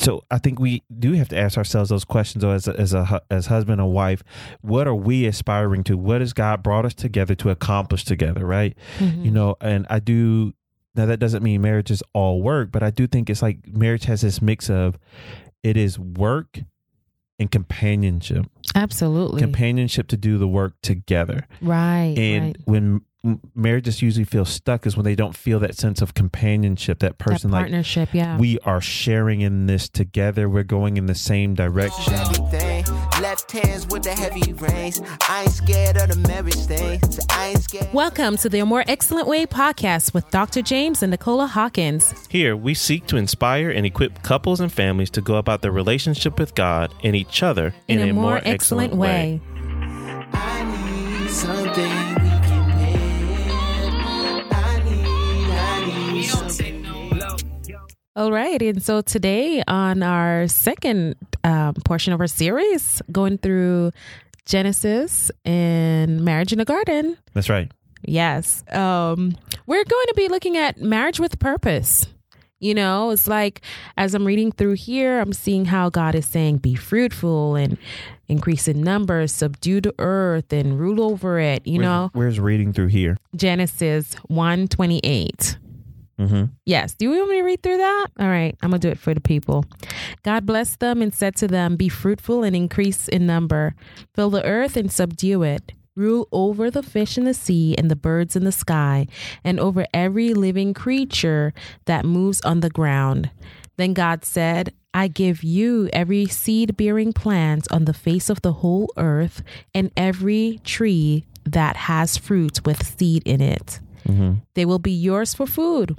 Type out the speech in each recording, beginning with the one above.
so I think we do have to ask ourselves those questions though, as a, as a as husband and wife. What are we aspiring to? What has God brought us together to accomplish together? Right? Mhm. You know, and I do. Now that doesn't mean marriage is all work, but I do think it's like marriage has this mix of it is work and companionship. Absolutely. Companionship to do the work together. right. And right. when marriages usually feel stuck is when they don't feel that sense of companionship, that person that like partnership, yeah. we are sharing in this together. We're going in the same direction. Left hands with the heavy reins. I ain't scared of the marriage thing. So I ain't scared. Welcome to the A More Excellent Way podcast with Dr. James and Nicola Hawkins. Here, we seek to inspire and equip couples and families to go about their relationship with God and each other In, a, more, excellent, way. I All right. And so today, on our second um, portion of our series, going through Genesis and marriage in the garden. That's right. Yes. Um, we're going to be looking at marriage with purpose. You know, it's like as I'm reading through here, I'm seeing how God is saying, be fruitful and increase in numbers, subdue the earth and rule over it. You Where's- know, where's reading through here? Genesis 128. Mm-hmm. Yes. Do you want me to read through that? All right. I'm going to do it for the people. God blessed them and said to them, Be fruitful and increase in number, fill the earth and subdue it. Rule over the fish in the sea and the birds in the sky, and over every living creature that moves on the ground. Then God said, I give you every seed bearing plant on the face of the whole earth, and every tree that has fruit with seed in it. They will be yours for food.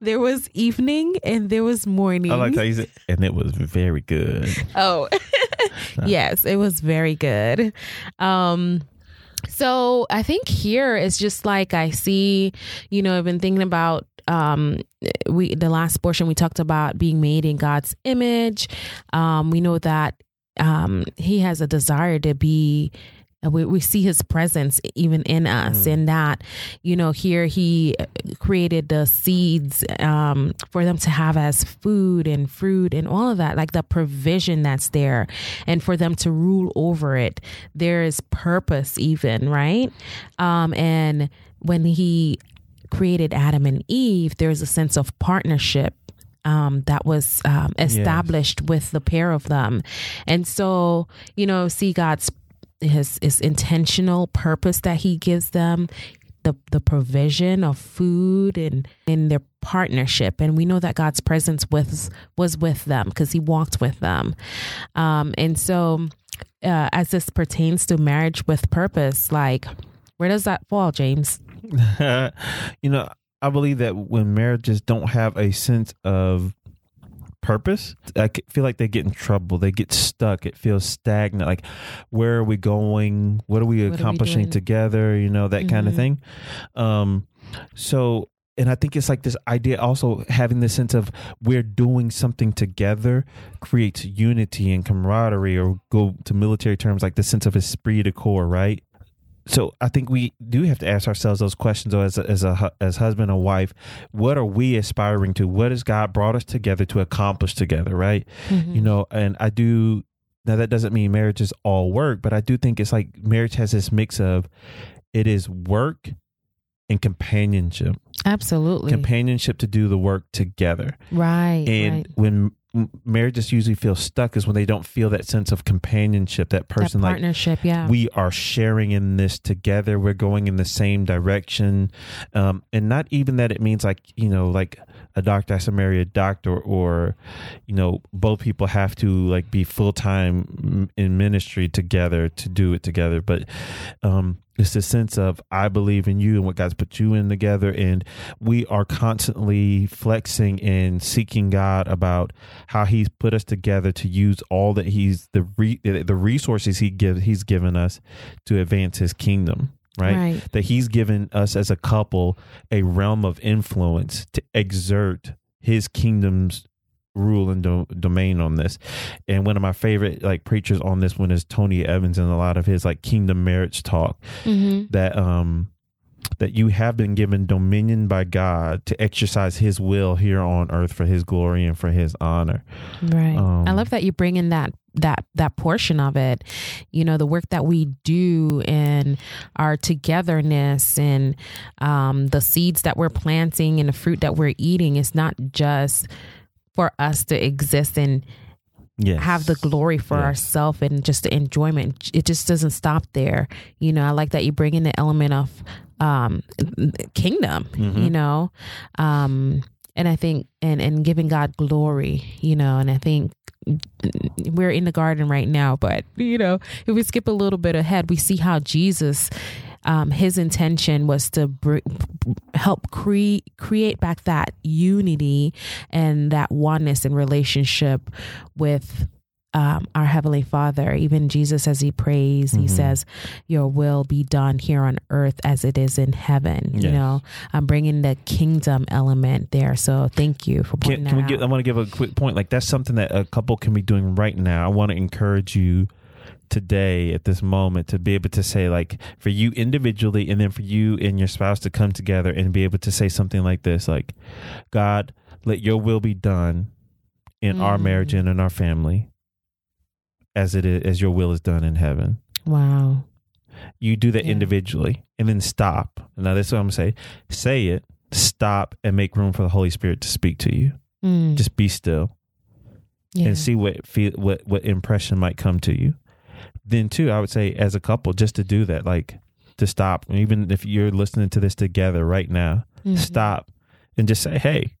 There was evening, and there was morning. I like how you said, and it was very good. Oh, yes, it was very good. Um, so I think here it's just like I see, you know, I've been thinking about um we the last portion we talked about being made in God's image. Um, we know that um he has a desire to be we, we see his presence even in us in that you know here he created the seeds um, for them to have as food and fruit and all of that like the provision that's there and for them to rule over it. There is purpose even right? Um, and when he created adam and eve there's a sense of partnership um, that was um, established with the pair of them. And so you know see god's his his intentional purpose that he gives them the the provision of food and in their partnership. And we know that God's presence was was with them because he walked with them. Um and so uh, as this pertains to marriage with purpose like where does that fall James? You know, I believe that when marriages don't have a sense of purpose, I feel like they get in trouble. They get stuck. It feels stagnant. Like, where are we going? What are we What are we accomplishing together? You know, that kind of thing. Um, so, and I think it's like this idea also having this sense of we're doing something together creates unity and camaraderie, or go to military terms like the sense of esprit de corps, right? So I think we do have to ask ourselves those questions though, as a, as a as husband and wife. What are we aspiring to? What has God brought us together to accomplish together? Right? Mm-hmm. You know, and I do. Now that doesn't mean marriage is all work, but I do think it's like marriage has this mix of it is work and companionship. absolutely Companionship to do the work together. right And right. when marriages usually feel stuck is when they don't feel that sense of companionship, that that person like partnership yeah. we are sharing in this together. We're going in the same direction. Um, and not even that it means like you know like a doctor has to marry a doctor or you know both people have to like be full-time in ministry together to do it together but um it's a sense of I believe in you and what God's put you in together, and we are constantly flexing and seeking God about how He's put us together to use all that He's the re, the resources He gives He's given us to advance His kingdom. Right? Right. That He's given us as a couple a realm of influence to exert His kingdom's rule and do- domain on this. And one of my favorite like preachers on this one is Tony Evans and a lot of his like kingdom marriage talk Mm-hmm. that um that you have been given dominion by God to exercise his will here on earth for his glory and for his honor. Right. Um, I love that you bring in that that that portion of it. You know, the work that we do and our togetherness and um, the seeds that we're planting and the fruit that we're eating is not just for us to exist and Yes. have the glory for Yes. ourselves and just the enjoyment. It just doesn't stop there. You know, I like that you bring in the element of um kingdom, Mhm. you know. Um and I think and and giving God glory, you know, and I think we're in the garden right now, but you know, if we skip a little bit ahead, we see how Jesus um, his intention was to br- help create create back that unity and that oneness in relationship with um, our heavenly Father. Even Jesus, as he prays, he Mhm. says, "Your will be done here on earth as it is in heaven." You know, I'm bringing the kingdom element there. So thank you for pointing Can, can we that get? I want to give a quick point. Like that's something that a couple can be doing right now. I want to encourage you today at this moment to be able to say like for you individually and then for you and your spouse to come together and be able to say something like this like god let your will be done in our Mm. marriage and in our family as it is as your will is done in heaven wow. you do that Yeah. individually and then stop now this is what i'm gonna say say it stop and make room for the holy spirit to speak to you Mm, just be still yeah. and see what feel what what impression might come to you. Then too, I would say as a couple, just to do that, like to stop, even if you're listening to this together right now, Mhm. stop and just say, "Hey,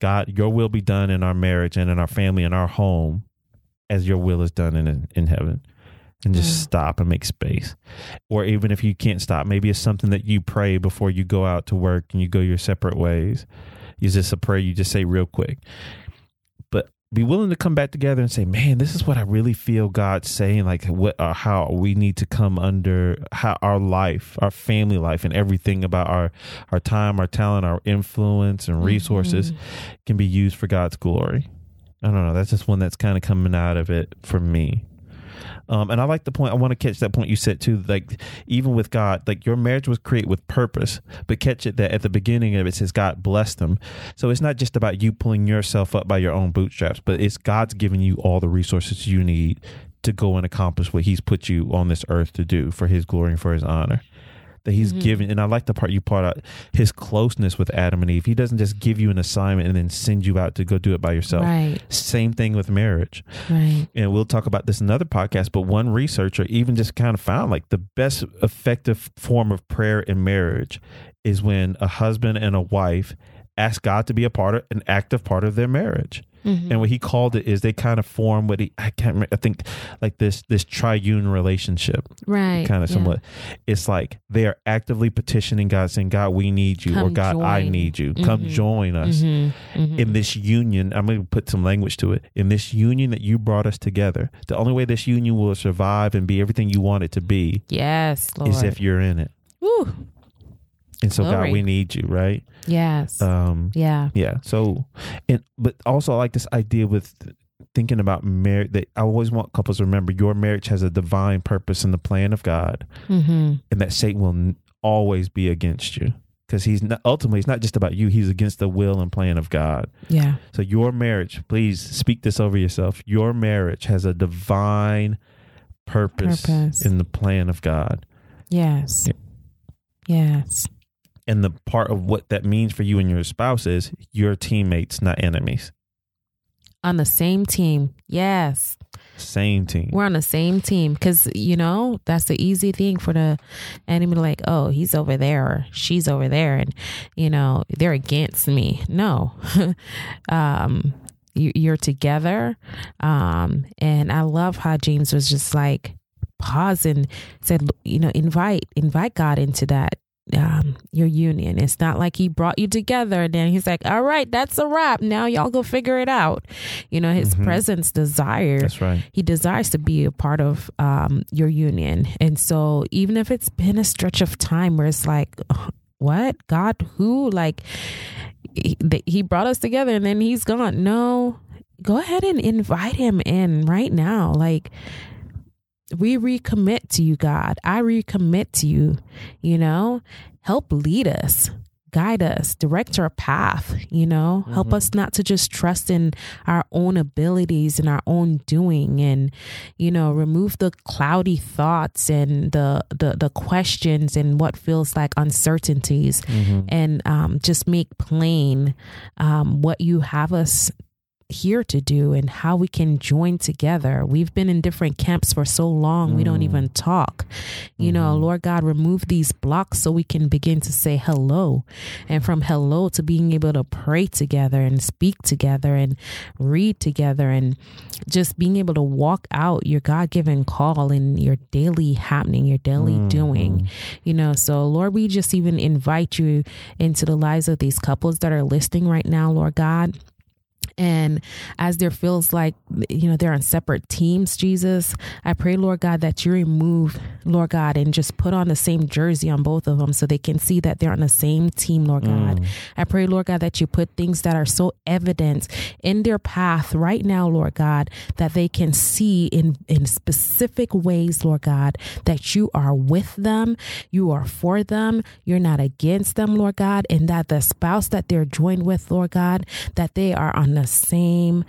God, Your will be done in our marriage and in our family and our home, as Your will is done in in heaven." And just Yeah. stop and make space. Or even if you can't stop, maybe it's something that you pray before you go out to work and you go your separate ways. Is just a prayer you just say real quick but be willing to come back together and say, "Man, this is what I really feel God saying. Like what, uh, how we need to come under how our life, our family life, and everything about our our time, our talent, our influence, and resources Mhm. can be used for God's glory." I don't know. That's just one that's kind of coming out of it for me. Um, and I like the point. I want to catch that point you said too. Like even with God, like your marriage was created with purpose, but catch it that at the beginning of it says God blessed them. So it's not just about you pulling yourself up by your own bootstraps, but it's God's giving you all the resources you need to go and accomplish what He's put you on this earth to do for His glory and for His honor. That He's Mhm. given, and I like the part you part out His closeness with Adam and Eve. He doesn't just give you an assignment and then send you out to go do it by yourself. Right. Same thing with marriage Right. and we'll talk about this in another podcast but one researcher even just kind of found like the best effective form of prayer in marriage is when a husband and a wife ask god to be a part of an active part of their marriage Mhm. and what he called it is they kind of form what he i can't remember, i think like this this triune relationship right. kind of yeah. somewhat it's like they are actively petitioning god saying god we need you or Come god i need you come Mhm. join us Mhm. Mhm. in this union, I'm going to put some language to it. In this union that you brought us together, the only way this union will survive and be everything you want it to be yes, Lord. is if you're in it. Woo. And so, Glory. God, we need you, right? Yes. Um, yeah. yeah. So, and but also I like this idea with thinking about marriage. That I always want couples to remember your marriage has a divine purpose in the plan of God, Mm-hmm. and that Satan will always be against you because he's not ultimately it's not just about you. He's against the will and plan of God. Yeah. So your marriage, please speak this over yourself. Your marriage has a divine purpose, Purpose. in the plan of God. Yes. Yes. And the part of what that means for you and your spouse is your teammates, not enemies. On the same team. Yes. same team. We're on the same team because you know that's the easy thing for the enemy to like, oh, he's over there or she's over there, and you know they're against me. No, um, you, you're together, um, and I love how James was just like pause and said, you know, invite invite God into that um, your union. It's not like he brought you together and then he's like, all right, that's a wrap. Now y'all go figure it out. You know, his Mhm. presence desire. That's right. He desires to be a part of um, your union. And so even if it's been a stretch of time where it's like, what? God, who? Like, he, he brought us together and then he's gone. No, go ahead and invite him in right now. Like, we recommit to you, God. I recommit to you, you know, help lead us, guide us, direct our path, you know, help us not to just trust in our own abilities and our own doing and, you know, remove the cloudy thoughts and the, the, the questions and what feels like uncertainties and um, just make plain um, what you have us here to do and how we can join together. We've been in different camps for so long, we don't mm. even talk. You know, mm-hmm. Lord God, remove these blocks so we can begin to say hello. And from hello to being able to pray together and speak together and read together and just being able to walk out your God given call in your daily happening, your daily mm-hmm. doing. You know, so Lord, we just even invite you into the lives of these couples that are listening right now, Lord God. And as there feels like, you know, they're on separate teams, Jesus, I pray, Lord God, that you remove, Lord God, and just put on the same jersey on both of them so they can see that they're on the same team, Lord God. I pray, Lord God, that you put things that are so evident in their path right now, Lord God, that they can see in, in specific ways, Lord God, that you are with them, you are for them, you're not against them, Lord God, and that the spouse that they're joined with, Lord God, that they are on the same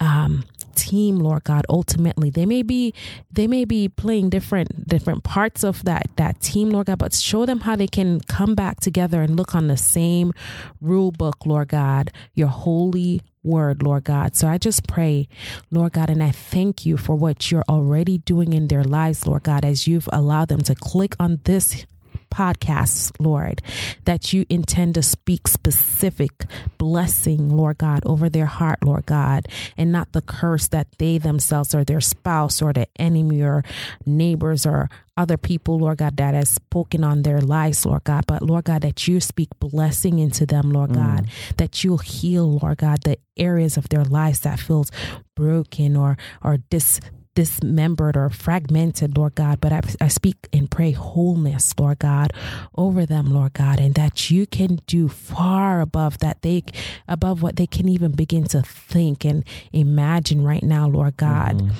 um team lord god ultimately. They may be they may be playing different different parts of that that team lord god but show them how they can come back together and look on the same rule book lord god your holy word lord god. So i just pray lord god and i thank you for what you're already doing in their lives lord god as you've allowed them to click on this podcasts, Lord, that you intend to speak specific blessing, Lord God, over their heart, Lord God, and not the curse that they themselves or their spouse or the enemy or neighbors or other people, Lord God, that has spoken on their lives, Lord God. But Lord God, that you speak blessing into them, Lord mm. God, that you'll heal, Lord God, the areas of their lives that feels broken or or dis dismembered or fragmented, Lord God, but I, I speak and pray wholeness, Lord God, over them, Lord God, and that you can do far above that they, above what they can even begin to think and imagine right now, Lord God. Mm-hmm.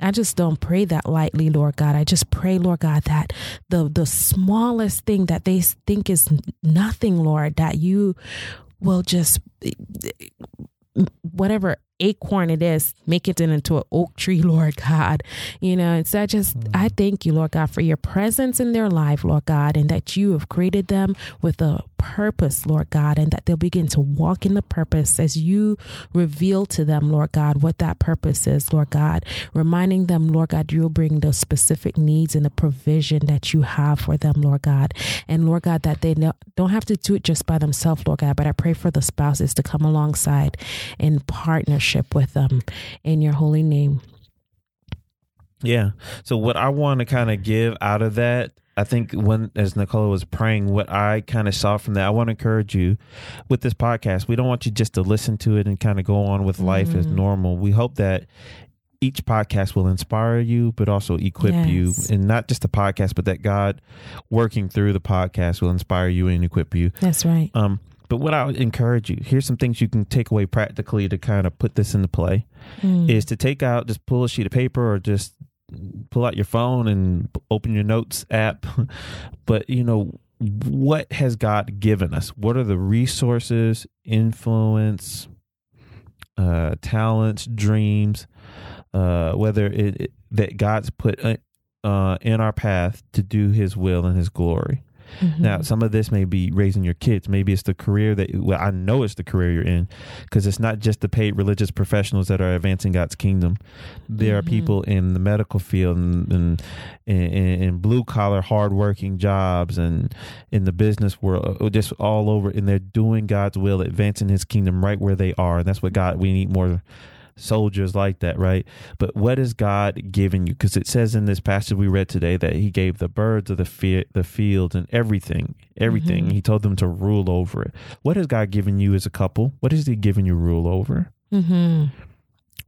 I just don't pray that lightly, Lord God. I just pray, Lord God, that the the smallest thing that they think is nothing, Lord, that you will just eh, eh, whatever acorn it is, make it into an oak tree, Lord God. You know, and so I just, mm. I thank you, Lord God, for your presence in their life, Lord God, and that you have created them with a purpose, Lord God, and that they'll begin to walk in the purpose as you reveal to them, Lord God, what that purpose is, Lord God, reminding them, Lord God, you'll bring those specific needs and the provision that you have for them, Lord God. And Lord God, that they don't have to do it just by themselves, Lord God, but I pray for the spouses to come alongside in partnership with them in your holy name. Yeah. So what I want to kind of give out of that, I think when as Nicola was praying, what I kind of saw from that, I want to encourage you with this podcast. We don't want you just to listen to it and kind of go on with life as normal. We hope that each podcast will inspire you, but also equip you, and not just the podcast, but that God working through the podcast will inspire you and equip you. That's right. Um, but what I would encourage you, here's some things you can take away practically to kind of put this into play Mm. is to take out, just pull a sheet of paper or just pull out your phone and open your notes app. but, you know, what has God given us? What are the resources, influence, uh, talents, dreams, uh, whether it, it that God's put uh, uh, in our path to do His will and His glory? Mm-hmm. Now, some of this may be raising your kids. Maybe it's the career that, well, I know it's the career you're in because it's not just the paid religious professionals that are advancing God's kingdom. There are Mhm. people in the medical field and, and, in, in blue collar, hardworking jobs and in the business world, uh, just all over. And they're doing God's will, advancing his kingdom right where they are. And that's what God, we need more soldiers like that, right? But what has God given you? Because it says in this passage we read today that He gave the birds of the fe- the field and everything, everything. Mhm. He told them to rule over it. What has God given you as a couple? What is He giving you rule over? Mm-hmm.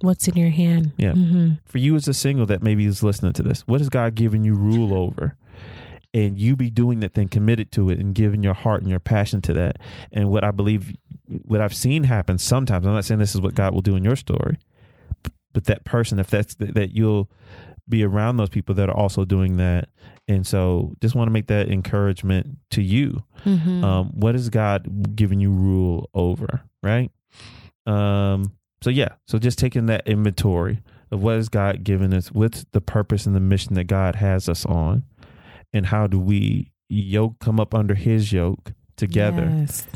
What's in your hand? Yeah. Mm-hmm. For you as a single that maybe is listening to this, what has God given you rule over? And you be doing that thing, committed to it, and giving your heart and your passion to that. And what I believe, what I've seen happen sometimes. I'm not saying this is what God will do in your story, but that person, if that's that you'll be around those people that are also doing that. And so, just want to make that encouragement to you. Mm-hmm. Um, what is God giving you rule over? Right. Um, so yeah, so just taking that inventory of what is God giving us, what's the purpose and the mission that God has us on, and how do we yoke come up under His yoke together Yes.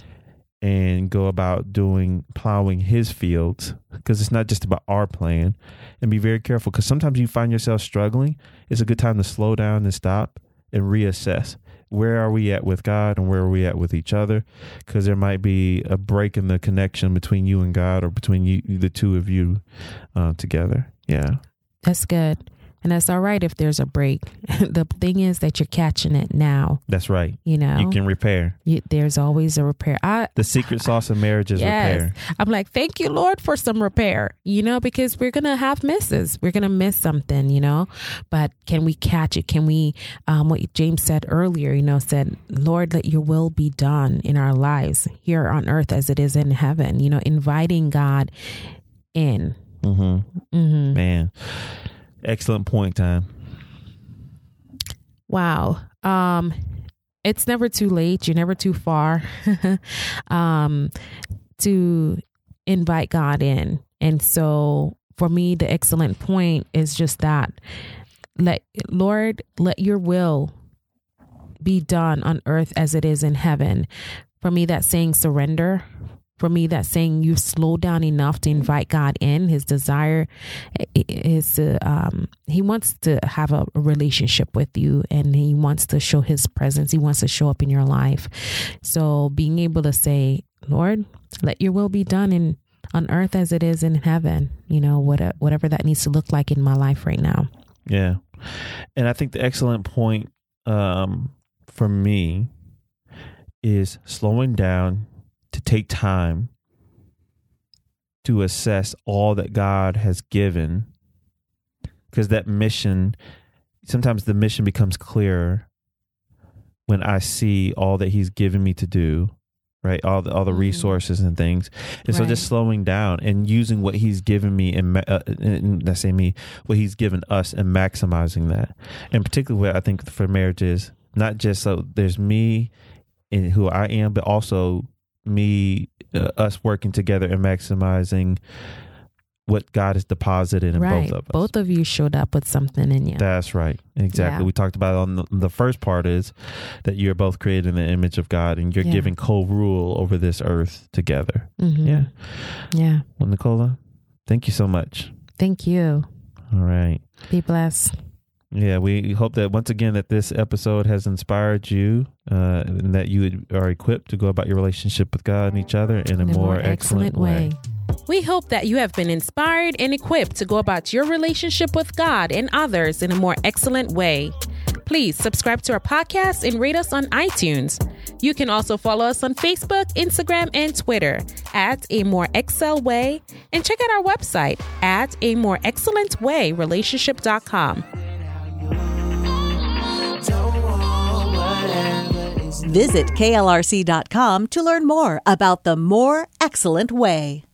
and go about doing plowing His fields because it's not just about our plan. And be very careful because sometimes you find yourself struggling. It's a good time to slow down and stop and reassess. Where are we at with God and where are we at with each other? Because there might be a break in the connection between you and God or between you, the two of you uh, together. Yeah. That's good. And that's all right if there's a break. the thing is that you're catching it now. That's right. You know, You can repair. You- there's always a repair. I, The secret sauce of marriage is Yes. repair. I'm like, thank you, Lord, for some repair, you know, because we're going to have misses. We're going to miss something, you know, but can we catch it? Can we, um, what James said earlier, you know, said, Lord, let your will be done in our lives here on earth as it is in heaven, you know, inviting God in. Mm-hmm. hmm Man. Excellent point, time. Wow. Um, it's never too late. You're never too far um, to invite God in. And so for me, the excellent point is just that let Lord, let your will be done on earth as it is in heaven. For me, that's saying surrender. For me, that's saying you slow down enough to invite God in. His desire is to, um, he wants to have a relationship with you and he wants to show his presence. He wants to show up in your life. So being able to say, Lord, let your will be done in on earth as it is in heaven, you know, what, whatever that needs to look like in my life right now. Yeah. And I think the excellent point um, for me is slowing down to take time to assess all that God has given. Because that mission, sometimes the mission becomes clearer when I see all that He's given me to do, right? All the all the Mhm. resources and things, and so just slowing down and using what He's given me and, uh, let's say me, what He's given us, and maximizing that. And particularly, what I think for marriage is not just so there's me and who I am, but also me, uh, us working together and maximizing what God has deposited in right. both of us. Both of you showed up with something in you. That's right. Exactly. Yeah. We talked about it on the, the first part is that you're both created in the image of God and you're Yeah. giving co-rule over this earth together. Mhm. Yeah. Yeah. Well, Nicola, thank you so much. Thank you. All right. Be blessed. Yeah, we hope that once again that this episode has inspired you uh, and that you are equipped to go about your relationship with God and each other in a, more, excellent, way. We hope that you have been inspired and equipped to go about your relationship with God and others in a more excellent way. Please subscribe to our podcast and rate us on iTunes. You can also follow us on Facebook, Instagram, and Twitter at A More Excel Way and check out our website at A More Excellent Way Relationship.com. Visit klrc.com to learn more about the More Excellent Way.